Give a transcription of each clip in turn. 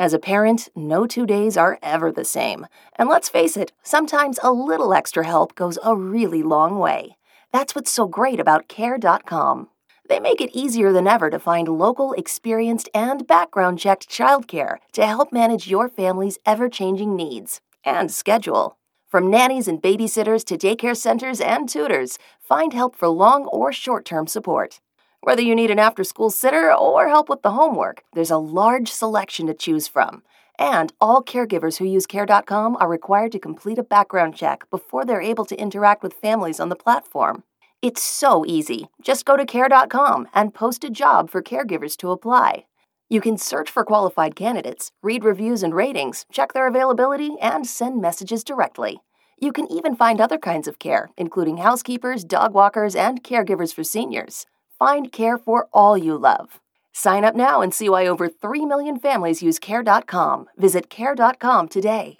As a parent, no two days are ever the same. And let's face it, sometimes a little extra help goes a really long way. That's what's so great about Care.com. They make it easier than ever to find local, experienced, and background checked childcare to help manage your family's ever changing needs and schedule. From nannies and babysitters to daycare centers and tutors, find help for long or short term support. Whether you need an after school sitter or help with the homework, there's a large selection to choose from. And all caregivers who use Care.com are required to complete a background check before they're able to interact with families on the platform. It's so easy. Just go to Care.com and post a job for caregivers to apply. You can search for qualified candidates, read reviews and ratings, check their availability, and send messages directly. You can even find other kinds of care, including housekeepers, dog walkers, and caregivers for seniors. Find care for all you love. Sign up now and see why over 3 million families use Care.com. Visit Care.com today.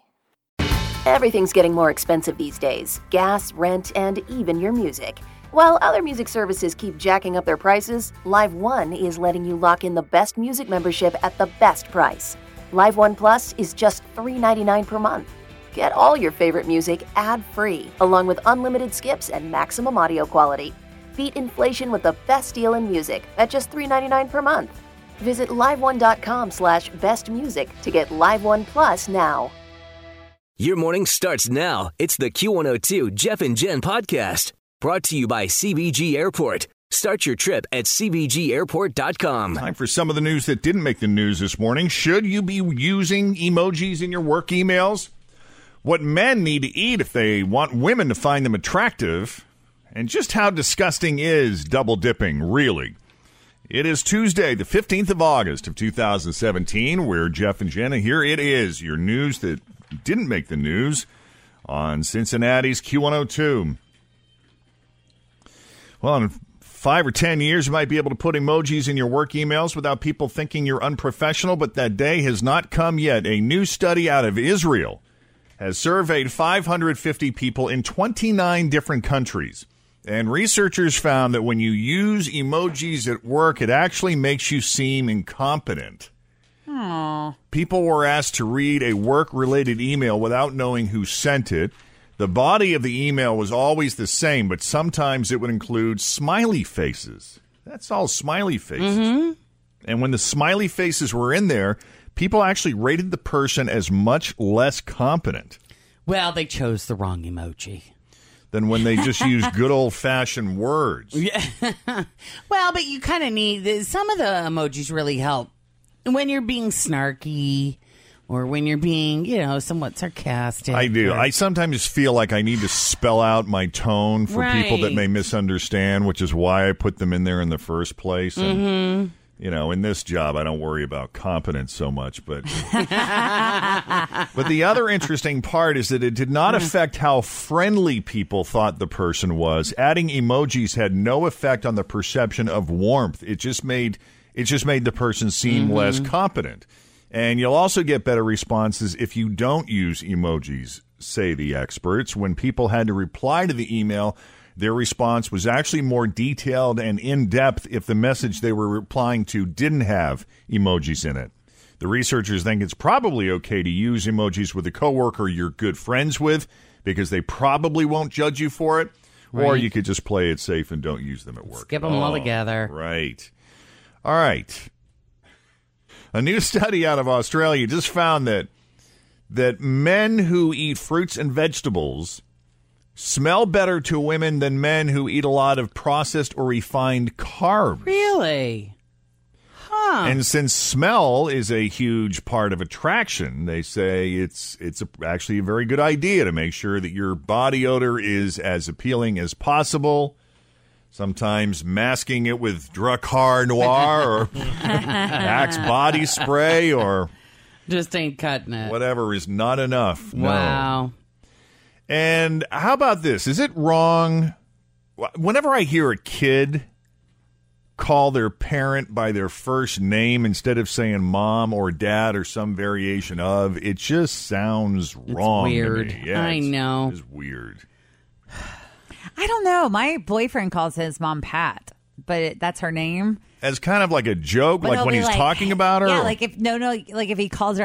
Everything's getting more expensive these days gas, rent, and even your music. While other music services keep jacking up their prices, Live One is letting you lock in the best music membership at the best price. Live One Plus is just $3.99 per month. Get all your favorite music ad free, along with unlimited skips and maximum audio quality. Beat inflation with the best deal in music at just $3.99 per month. Visit liveone.com slash bestmusic to get Live One Plus now. Your morning starts now. It's the Q102 Jeff and Jen podcast brought to you by CVG Airport. Start your trip at CVGAirport.com. Time for some of the news that didn't make the news this morning. Should you be using emojis in your work emails? What men need to eat if they want women to find them attractive? And just how disgusting is double dipping, really? It is Tuesday, the 15th of August of 2017. We're Jeff and Jenna here. It is your news that didn't make the news on Cincinnati's Q102. Well, in five or ten years, you might be able to put emojis in your work emails without people thinking you're unprofessional, but that day has not come yet. A new study out of Israel has surveyed 550 people in 29 different countries. And researchers found that when you use emojis at work, it actually makes you seem incompetent. Aww. People were asked to read a work related email without knowing who sent it. The body of the email was always the same, but sometimes it would include smiley faces. That's all smiley faces. Mm-hmm. And when the smiley faces were in there, people actually rated the person as much less competent Well, they chose the wrong emoji. Than when they just use good old fashioned words. Yeah. well, but you kind of need some of the emojis really help when you're being snarky or when you're being, you know, somewhat sarcastic. I do. or- I sometimes feel like I need to spell out my tone for people that may misunderstand, which is why I put them in there in the first place. And, Mm-hmm. You know, in this job, I don't worry about competence so much, but but the other interesting part is that it did not mm. affect how friendly people thought the person was. Adding emojis had no effect on the perception of warmth. It just made it just made the person seem mm-hmm. less competent. And you'll also get better responses if you don't use emojis, say the experts. When people had to reply to the email, their response was actually more detailed and in depth if the message they were replying to didn't have emojis in it. The researchers think it's probably okay to use emojis with a coworker you're good friends with because they probably won't judge you for it. Or you could just play it safe and don't use them at work. Skip 'em all together. Right. All right. A new study out of Australia just found that that men who eat fruits and vegetables smell better to women than men who eat a lot of processed or refined carbs. Really? Huh. And since smell is a huge part of attraction, they say it's it's a, actually a very good idea to make sure that your body odor is as appealing as possible. Sometimes masking it with Drakkar Noir or Axe body spray or Just ain't cutting it. whatever is not enough. No. Wow. And how about this? Is it wrong? Whenever I hear a kid call their parent by their first name instead of saying mom or dad or some variation of, it just sounds wrong. to weird. me. Yeah, I it's- know. It's weird. I don't know. My boyfriend calls his mom Pat, but it, that's her name. As kind of like a joke, But like when he's like- talking about her. Yeah, like if no, no, like if he calls her.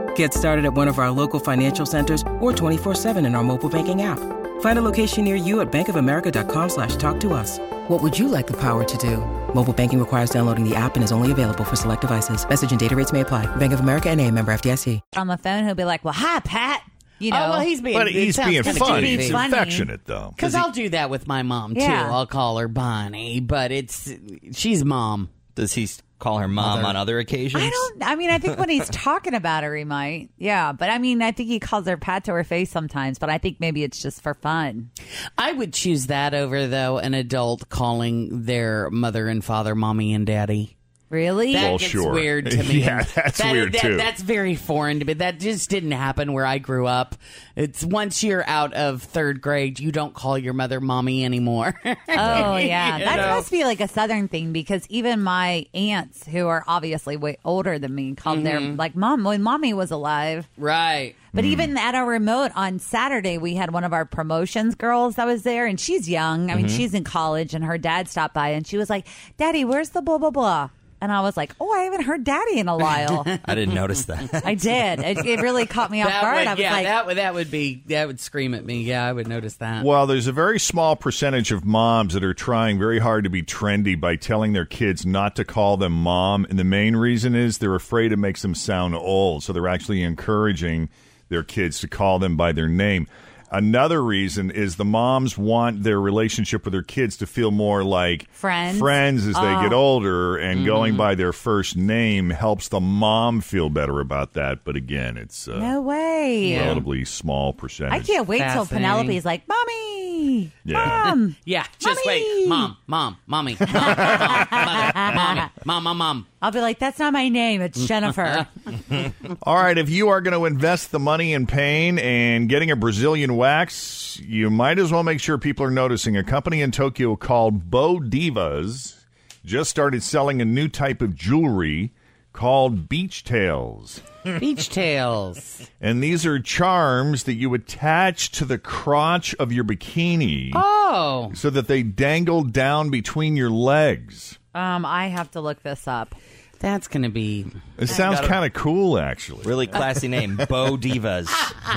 Get started at one of our local financial centers or 24-7 in our mobile banking app. Find a location near you at bankofamerica.com slash talk to us. What would you like the power to do? Mobile banking requires downloading the app and is only available for select devices. Message and data rates may apply. Bank of America and a member FDIC. on the phone, he'll be like, "Well, hi, Pat." You oh, know, oh, well, he's being, but he's being funny. He's Funny. affectionate, though. Because I'll do that with my mom too. Yeah. I'll call her Bonnie, but it's she's mom. Does he call her mom on other occasions? I don't. I mean, I think when he's talking about her, he might. Yeah, but I mean, I think he calls her Pat to her face sometimes. But I think maybe it's just for fun. I would choose that over though an adult calling their mother and father mommy and daddy. Really? That Well, gets sure. weird to me. Yeah, that's That- weird, that- too. That's very foreign to me. That just didn't happen where I grew up. It's once you're out of third grade, you don't call your mother mommy anymore. Oh yeah, You that know? must be like a southern thing because even my aunts, who are obviously way older than me, called their Mm-hmm. like mom when mommy was alive. right. But even at our remote on Saturday, we had one of our promotions girls that was there, and she's young. I mean, Mm-hmm. she's in college, and her dad stopped by, and she was like, "Daddy, where's the blah blah blah?" And I was like, "Oh, I haven't heard Daddy in a while." I didn't notice that. I did. It, it really caught me off That guard. would, I was yeah, like, that would that would be that would scream at me. Yeah, I would notice that. Well, there's a very small percentage of moms that are trying very hard to be trendy by telling their kids not to call them mom. And the main reason is they're afraid it makes them sound old. So they're actually encouraging their kids to call them by their name. Another reason is the moms want their relationship with their kids to feel more like Friends? friends as they get older, and Mm-hmm. going by their first name helps the mom feel better about that. But again, it's uh, "No way." relatively small percentage. I can't wait till Fascinating. Penelope's like, "Mommy, Yeah. mom." yeah, just Mommy! wait, mom, mom, mommy, mom, mom, mother, mommy, mom, mom, mom. I'll be like, "That's not my name. It's Jennifer." All right, if you are going to invest the money in pain and getting a Brazilian wax, you might as well make sure people are noticing. A company in Tokyo called Bo Divas just started selling a new type of jewelry called beach tails. Beach tails. And these are charms that you attach to the crotch of your bikini Oh, so that they dangle down between your legs. Um, I have to look this up. that's gonna be It sounds kind of cool, actually. Really classy name, Bo Divas.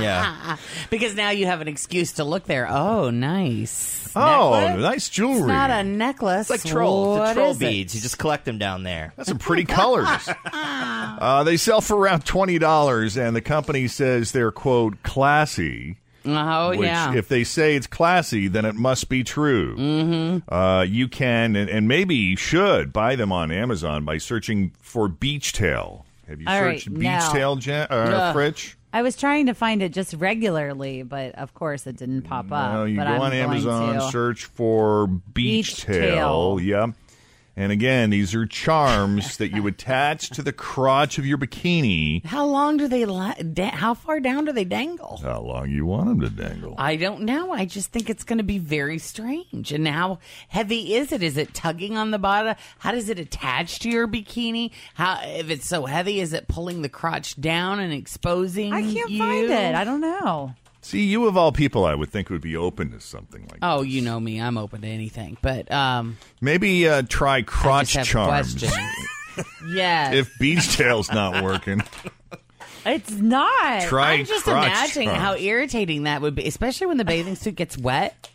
Yeah. because now you have an excuse to look there. Oh, nice. Oh, Necklace? nice jewelry. It's not a necklace. It's like troll, What the troll is it? beads. You just collect them down there. That's some pretty colors. uh, they sell for around twenty dollars, and the company says they're quote classy. Oh which, yeah. if they say it's classy, then it must be true. Mm-hmm. Uh, you can and, and maybe you should buy them on Amazon by searching for beach tail. Have you All right, searched beach now- tail, Jen, uh, Fritch? I was trying to find it just regularly, but of course it didn't pop up. No, you but go I'm on Amazon, search for beach, Beach tail. tail. Yeah. And again, these are charms that you attach to the crotch of your bikini. How long do they? La- da- how far down do they dangle? How long you want them to dangle? I don't know. I just think it's going to be very strange. And how heavy is it? Is it tugging on the bottom? How does it attach to your bikini? How if it's so heavy, is it pulling the crotch down and exposing? I can't you? find it. I don't know. See, you of all people, I would think would be open to something like. Oh, you know me. I'm open to anything. But um, Maybe uh, try I crotch just have charms. questions. yes. if beach tail's not working, It's not. try I'm just crotch imagining charms. how irritating that would be, especially when the bathing suit gets wet.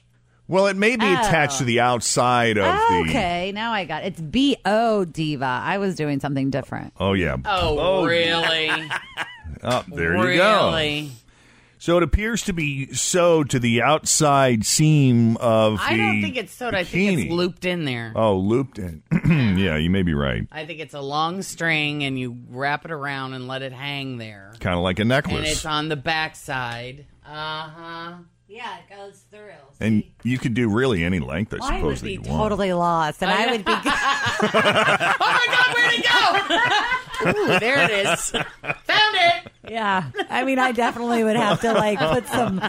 Well, it may be attached to the outside of the. Okay, now I got it. It's B O diva. I was doing something different. Oh yeah. Oh, really? Oh, there you go. really? So it appears to be sewed to the outside seam of I don't think it's sewed. I think it's looped in there. Oh, looped in. yeah, you may be right. I think it's a long string, and you wrap it around and let it hang there. Kind of like a necklace. And it's on the backside. Uh huh. Yeah, it goes through. And you could do really any length, I I suppose, would that be you want. totally lost, and I would be. oh my God, where'd it go? Ooh, there it is. Found it. Yeah, I mean, I definitely would have to like put some.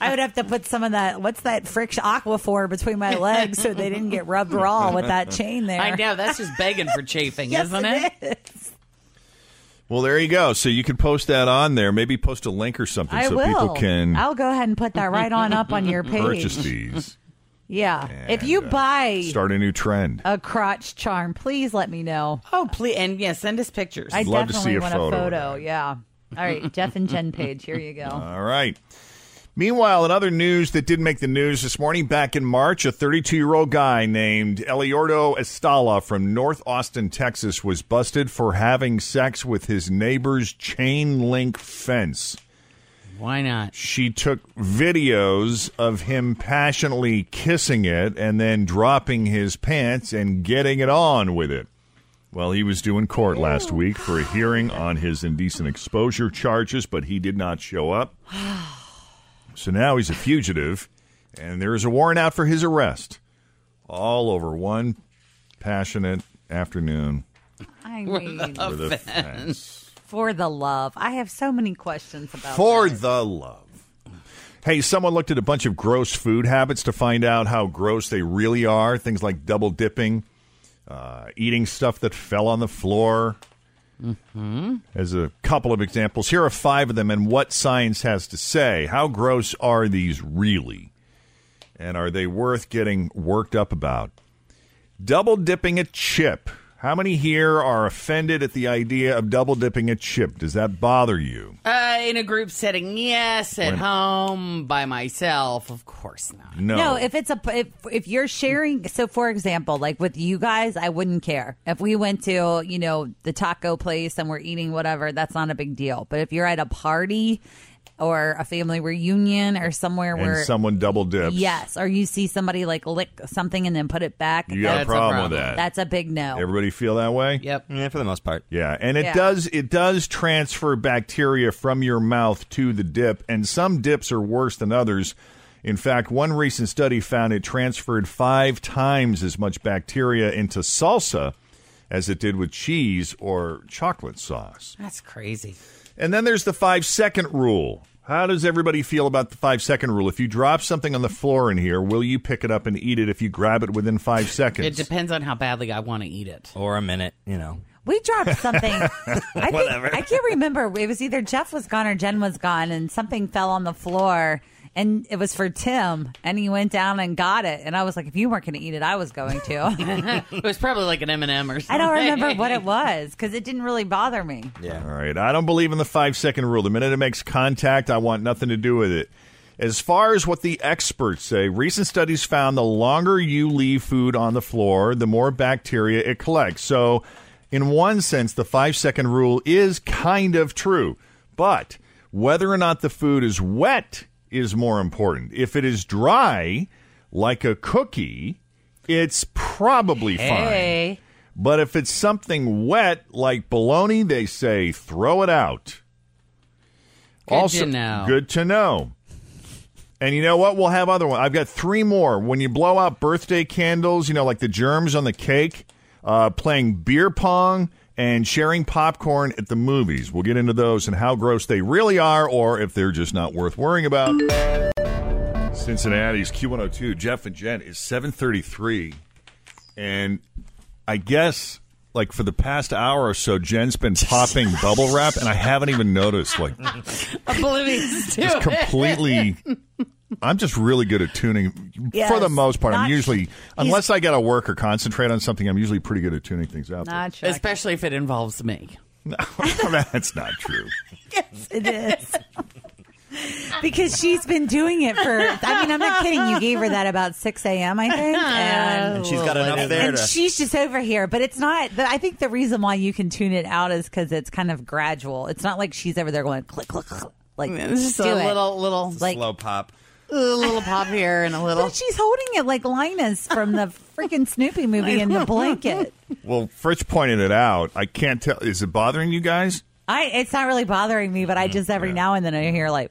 I would have to put some of that. What's that friction aquaphor between my legs so they didn't get rubbed raw with that chain there. I know that's just begging for chafing, Yes, isn't it? is. Well, there you go. So you can post that on there. Maybe post a link or something I so will. people can I'll go ahead and put that right on up on your page. purchase these. Yeah, if you uh, buy Start a new trend. a crotch charm, please let me know. Oh, please, and yeah, send us pictures. I'd love to definitely see a want photo a photo. Yeah. All right, Jeff and Jen page. Here you go. All right. Meanwhile, in other news that did make the news this morning, back in March, a 32 year old guy named Eliordo Estala from North Austin, Texas, was busted for having sex with his neighbor's chain link fence. Why not? She took videos of him passionately kissing it and then dropping his pants and getting it on with it. Well, he was due in court last week for a hearing on his indecent exposure charges, but he did not show up. So now he's a fugitive, and there is a warrant out for his arrest. All over one passionate afternoon I mean, for the fence. for the love. I have so many questions about For that. the love. Hey, someone looked at a bunch of gross food habits to find out how gross they really are. Things like double dipping, uh, eating stuff that fell on the floor. Mm-hmm. As a couple of examples, here are five of them and what science has to say. How gross are these really? And are they worth getting worked up about? Double dipping a chip. How many here are offended at the idea of double dipping a chip? Does that bother you? Uh, in a group setting, yes. At When- home, by myself, of course not. No. No, if it's a if if you're sharing, so for example, like with you guys, I wouldn't care if we went to you know the taco place and we're eating whatever. That's not a big deal. But if you're at a party or a family reunion or somewhere and where someone double dips. yes, or you see somebody like lick something and then put it back, You got a That's a problem, with that. that's a big no. Everybody feel that way? Yep. Yeah, for the most part. Yeah, and it Yeah. does it does transfer bacteria from your mouth to the dip, and some dips are worse than others. In fact, one recent study found it transferred five times as much bacteria into salsa as it did with cheese or chocolate sauce. That's crazy. And then there's the five second rule. How does everybody feel about the five second rule? If you drop something on the floor in here, will you pick it up and eat it if you grab it within five seconds? It depends on how badly I want to eat it. Or a minute, you know. We dropped something. I think, I can't remember. It was either Jeff was gone or Jen was gone, and something fell on the floor. And it was for Tim, and he went down and got it. And I was like, if you weren't going to eat it, I was going to. It was probably like an M and m or something. I don't remember what it was because it didn't really bother me. Yeah. All right. I don't believe in the five second rule. The minute it makes contact, I want nothing to do with it. As far as what the experts say, recent studies found the longer you leave food on the floor, the more bacteria it collects. So, in one sense, the five second rule is kind of true. But whether or not the food is wet is more important. If it is dry, like a cookie, it's probably fine. But if it's something wet like bologna, they say throw it out. Good to know. Good to know. And you know what? We'll have other one. I've got three more. When you blow out birthday candles, you know, like the germs on the cake, uh, playing beer pong, and sharing popcorn at the movies. We'll get into those and how gross they really are, or if they're just not worth worrying about. Cincinnati's Q102, Jeff and Jen is 733. And I guess, like, for the past hour or so, Jen's been popping bubble wrap, and I haven't even noticed. Like, Oblivious to completely. I'm just really good at tuning. for the most part, I'm Not- usually, unless I got to work or concentrate on something, I'm usually pretty good at tuning things out. Not sure. Especially if it involves me. No, that's not true. yes, It is. because she's been doing it for, I mean, I'm not kidding. You gave her that about 6 a.m., I think. And, And she's got enough there and to. she's just over here. But it's not, but I think the reason why you can tune it out is because it's kind of gradual. It's not like she's over there going click, click, click. Like, It's just do a it. little, little, like, Slow pop. A little pop here and a little. but she's holding it like Linus from the freaking Snoopy movie in the blanket. Well, Fritz pointed it out. I can't tell. Is it bothering you guys? I, it's not really bothering me, but I just every now and then I hear like,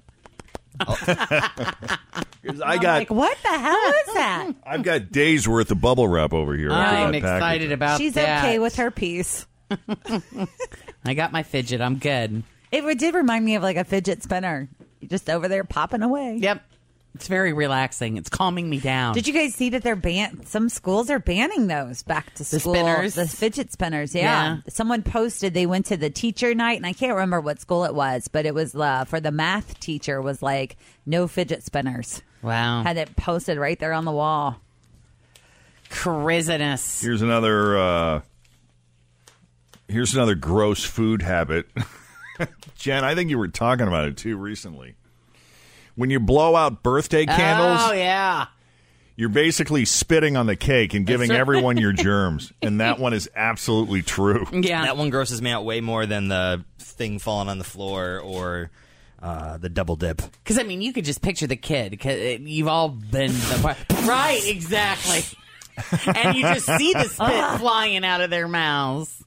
'Cause I I'm got, like, what the hell is that? I've got days worth of bubble wrap over here. after I'm that package. excited about She's that. okay with her piece. I got my fidget. I'm good. It did remind me of like a fidget spinner. Just over there popping away. Yep. It's very relaxing. It's calming me down. Did you guys see that they're ban? Some schools are banning those back to The school. spinners? the fidget spinners. Yeah. Yeah. Someone posted they went to the teacher night, and I can't remember what school it was, but it was uh, for the math teacher was like no fidget spinners. Wow. Had it posted right there on the wall. Craziness. Here's another. Uh, here's another gross food habit. Jen, I think you were talking about it too recently. When you blow out birthday candles, Oh, yeah. you're basically spitting on the cake and giving right. everyone your germs. And that one is absolutely true. Yeah. That one grosses me out way more than the thing falling on the floor or uh, the double dip. Because, I mean, you could just picture the kid. Because you've all been the part. right, exactly. and you just see the spit flying out of their mouths.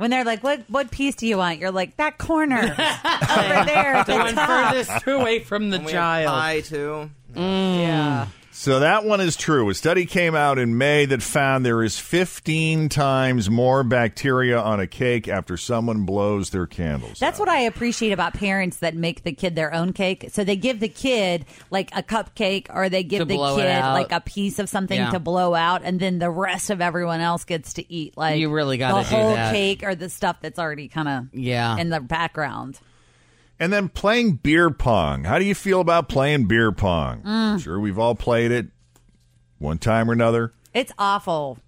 When they're like, "What what piece do you want?" You're like, "That corner over there at The the one top." furthest away from the child. Pie too. Yeah. So that one is true. A study came out in May that found there is 15 times more bacteria on a cake after someone blows their candles. That's what I appreciate about parents that make the kid their own cake. So they give the kid like a cupcake or they give To the kid like a piece of something Yeah. to blow out and then the rest of everyone else gets to eat like You really gotta the do whole that. cake or the stuff that's already kind of Yeah. in the background. And then playing beer pong. How do you feel about playing beer pong? Mm. Sure, we've all played it one time or another. It's awful.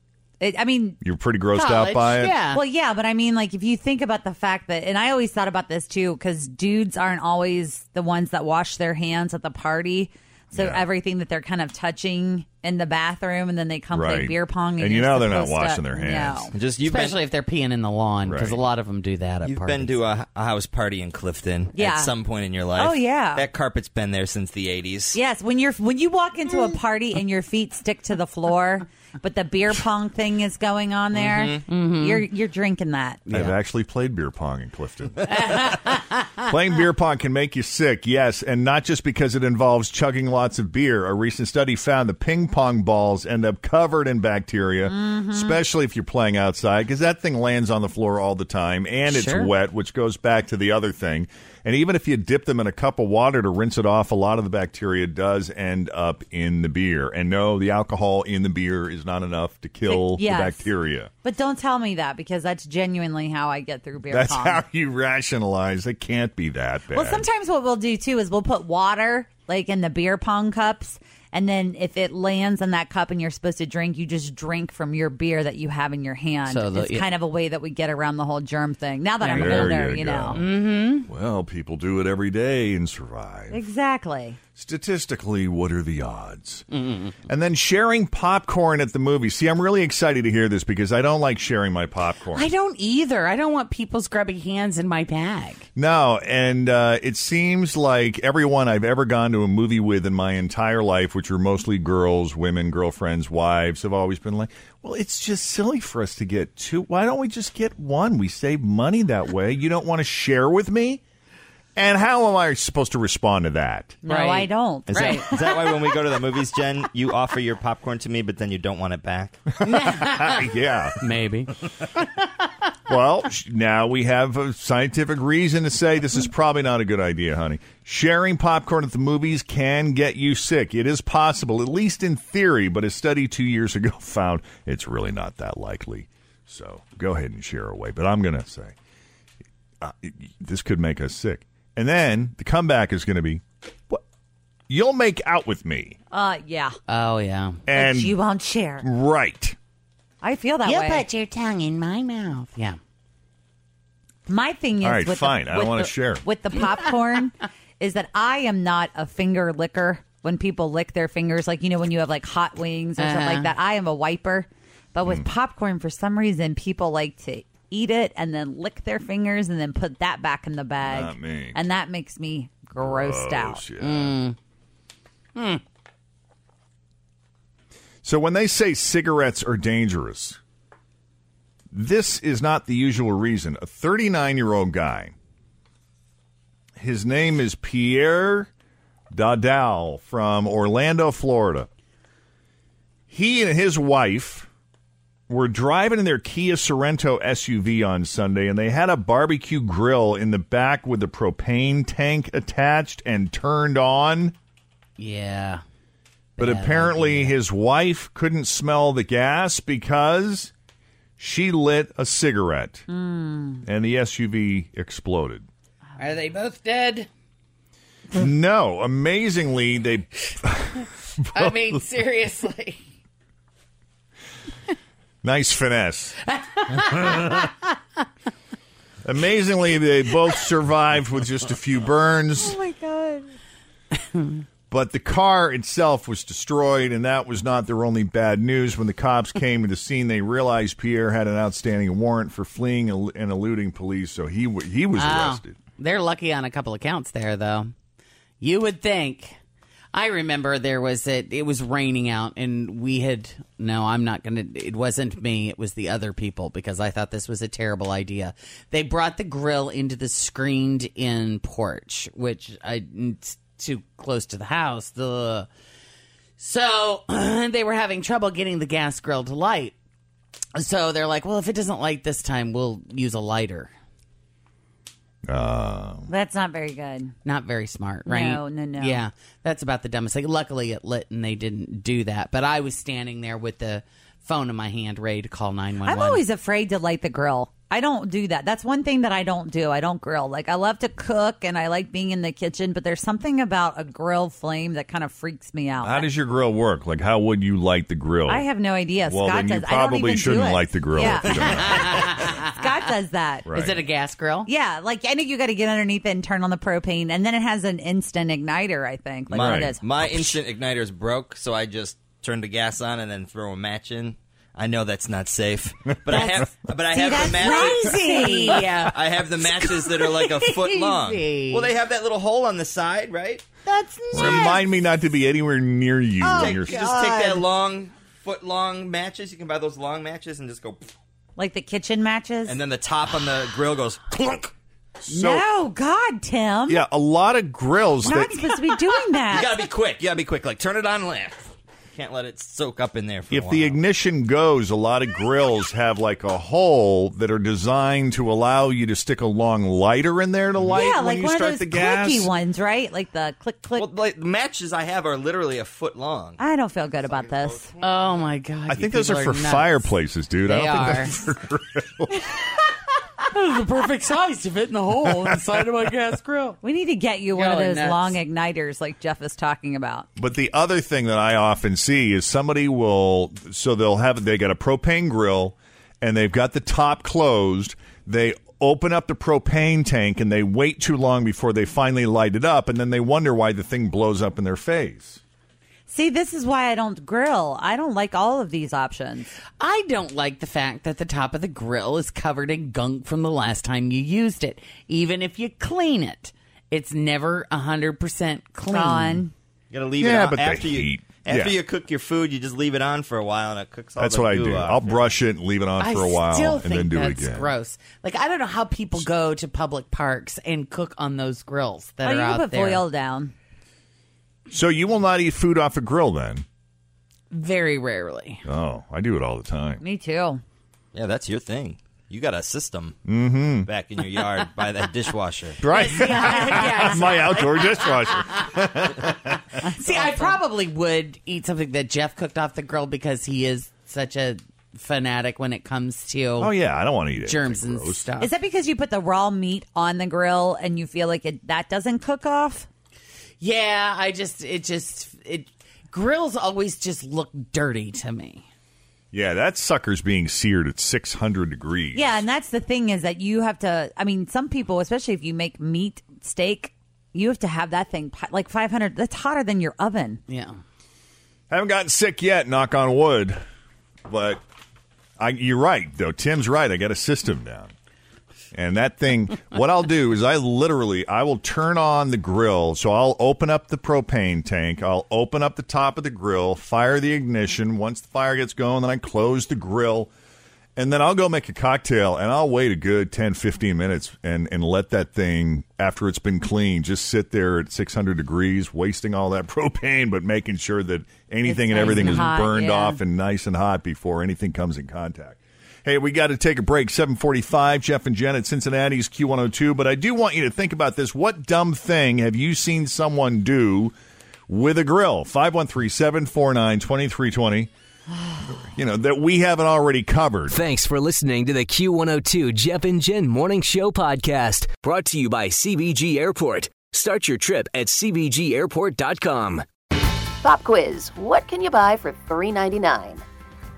It, I mean, You're pretty grossed out by it. Yeah. Well, yeah, but I mean, like, if you think about the fact that, and I always thought about this too, because dudes aren't always the ones that wash their hands at the party. So Yeah. everything that they're kind of touching in the bathroom, and then they come play beer pong, and, And you know they're not supposed to- washing their hands. No. Just you've Especially been if they're peeing in the lawn. Because Right. a lot of them do that at you've parties. been to a, a house party in Clifton Yeah. at some point in your life. Oh, yeah. that carpet's been there since the '80s. Yes, when you're when you walk into a mm. party and your feet stick to the floor, but the beer pong thing is going on mm-hmm. there, mm-hmm. you're you're drinking that. I've actually played beer pong in Clifton. Playing beer pong can make you sick, yes, and not just because it involves chugging lots of beer. A recent study found the ping pong balls end up covered in bacteria, mm-hmm. especially if you're playing outside, because that thing lands on the floor all the time and it's Sure. wet, which goes back to the other thing. And even if you dip them in a cup of water to rinse it off, a lot of the bacteria does end up in the beer. And no, the alcohol in the beer is not enough to kill Yes. the bacteria. But don't tell me that because that's genuinely how I get through beer That's pong. how you rationalize. It can't be that bad. Well, sometimes what we'll do too is we'll put water like in the beer pong cups, and then if it lands in that cup and you're supposed to drink, you just drink from your beer that you have in your hand. So the- it's kind of a way that we get around the whole germ thing. Now that I'm There older, you you, go. know. Mm-hmm. Well, people do it every day and survive. Exactly. Statistically, what are the odds? And then sharing popcorn at the movie. See, I'm really excited to hear this because I don't like sharing my popcorn. I don't either. I don't want people's grubby hands in my bag. No, and uh, it seems like everyone I've ever gone to a movie with in my entire life, which were mostly girls, women, girlfriends, wives, have always been like, well, it's just silly for us to get two. Why don't we just get one? We save money that way. You don't want to share with me? And how am I supposed to respond to that? No, Right. I don't. Is, Right. that, is that why when we go to the movies, Jen, you offer your popcorn to me, but then you don't want it back? yeah. Maybe. Well, now we have a scientific reason to say this is probably not a good idea, honey. Sharing popcorn at the movies can get you sick. It is possible, at least in theory, but a study two years ago found it's really not that likely. So go ahead and share away. But I'm going to say uh, this could make us sick. And then the comeback is going to be, what? You'll make out with me. Uh, yeah. Oh yeah. And but you won't share. right. I feel that way. you way. put your tongue in my mouth. Yeah. My thing is, All right, with fine. The, I don't wanna share. with the popcorn. is that I am not a finger licker. When people lick their fingers, like you know, when you have like hot wings or something Uh-huh. like that, I am a wiper. But with popcorn, for some reason, people like to eat it and then lick their fingers and then put that back in the bag. Not me. And that makes me grossed out. Gross, yeah. Mm. Mm. So when they say cigarettes are dangerous, this is not the usual reason. A 39 year old guy, his name is Pierre Dadal from Orlando, Florida. He and his wife were driving in their Kia Sorento SUV on Sunday, and they had a barbecue grill in the back with the propane tank attached and turned on. Yeah. But apparently, his wife couldn't smell the gas because she lit a cigarette, hmm. and the SUV exploded. Are they both dead? no, amazingly, they I mean, seriously. Nice finesse. amazingly, they both survived with just a few burns. Oh my god! But the car itself was destroyed, and that was not their only bad news. When the cops came to the scene, they realized Pierre had an outstanding warrant for fleeing and eluding police, so he w- he was Wow. arrested. They're lucky on a couple of counts there, though. You would think. I remember there was a, it was raining out, and we had no. I'm not gonna. It wasn't me. It was the other people because I thought this was a terrible idea. They brought the grill into the screened-in porch, which I too close to the house. The so they were having trouble getting the gas grill to light. So they're like, well, if it doesn't light this time, we'll use a lighter. Uh, That's not very good. Not very smart, right? No, no, no. Yeah, that's about the dumbest thing. Luckily, it lit and they didn't do that. But I was standing there with the phone in my hand, ready to call nine one I'm always afraid to light the grill. I don't do that. That's one thing that I don't do. I don't grill. Like I love to cook and I like being in the kitchen, but there's something about a grill flame that kind of freaks me out. how does your grill work? Like, how would you light the grill? I have no idea. Well, Scott then you does. I don't probably even shouldn't do it. light the grill. Yeah. if you don't know. Scott does that. Right. Is it a gas grill? Yeah, like I know you got to get underneath it and turn on the propane, and then it has an instant igniter. I think like my, what it is. my instant igniter's broke, so I just turn the gas on and then throw a match in. I know that's not safe, but I have, but I See, have that's the matches. crazy. I have the matches that are like a foot long. Well, they have that little hole on the side, right? That's nice. Remind me not to be anywhere near you Oh, when you're. You just take that long, foot long matches. You can buy those long matches and just go, like the kitchen matches. and then the top on the grill goes clunk. So, no, God, Tim. yeah, a lot of grills You're not that supposed to be doing that. You gotta be quick. You gotta be quick. Like turn it on left. Can't let it soak up in there for a if while. the ignition goes, a lot of grills have like a hole that are designed to allow you to stick a long lighter in there to light yeah, when like you one of those the gas. clicky ones, right? Like the click click. well, like matches I have are literally a foot long. I don't feel good about this. Oh my god! I think those are people for nuts. fireplaces, dude. They I don't are. think they're for grills. That was the perfect size to fit in the hole inside of my gas grill. We need to get you one of Y'all those nuts. long igniters like Jeff is talking about. But the other thing that I often see is somebody will so they'll have they got a propane grill and they've got the top closed. They open up the propane tank and they wait too long before they finally light it up and then they wonder why the thing blows up in their face. See, this is why I don't grill. I don't like all of these options. I don't like the fact that the top of the grill is covered in gunk from the last time you used it. Even if you clean it, it's never hundred percent clean. Gone. You gotta leave Yeah, it but on the after you. heat. After Yeah. you cook your food, you just leave it on for a while, and it cooks all That's the what I goo do. off. I'll brush it and leave it on I for a while still and think then do it that's again. gross. Like I don't know how people go to public parks and cook on those grills that Oh, are you out can put there. foil down. So you will not eat food off a grill then? Very rarely. Oh, I do it all the time. Me too. Yeah, that's your thing. You got a system mm-hmm. back in your yard by that dishwasher. Right. Yes. My outdoor dishwasher. See, I probably would eat something that Jeff cooked off the grill because he is such a fanatic when it comes to Oh yeah, I don't want to eat it. germs and stuff. Is that because you put the raw meat on the grill and you feel like it, that doesn't cook off? Yeah, I just it just it grills always just look dirty to me. Yeah, that sucker's being seared at 600 degrees. Yeah, and that's the thing is that you have to. I mean, some people, especially if you make meat steak, you have to have that thing like 500. That's hotter than your oven. Yeah. Haven't gotten sick yet, knock on wood. But I, you're right, though. Tim's right. I got a system down. And that thing, what I'll do is I literally, I will turn on the grill. So I'll open up the propane tank. I'll open up the top of the grill, fire the ignition. Once the fire gets going, then I close the grill. And then I'll go make a cocktail and I'll wait a good 10, 15 minutes and, and let that thing, after it's been cleaned, just sit there at 600 degrees, wasting all that propane, but making sure that anything and nice everything and is hot, burned yeah. off and nice and hot before anything comes in contact. Hey, we got to take a break. 745, Jeff and Jen at Cincinnati's Q102. But I do want you to think about this. What dumb thing have you seen someone do with a grill? 513 749 2320. You know, that we haven't already covered. Thanks for listening to the Q102 Jeff and Jen Morning Show podcast, brought to you by CVG Airport. Start your trip at CVGAirport.com. Pop quiz What can you buy for $3.99?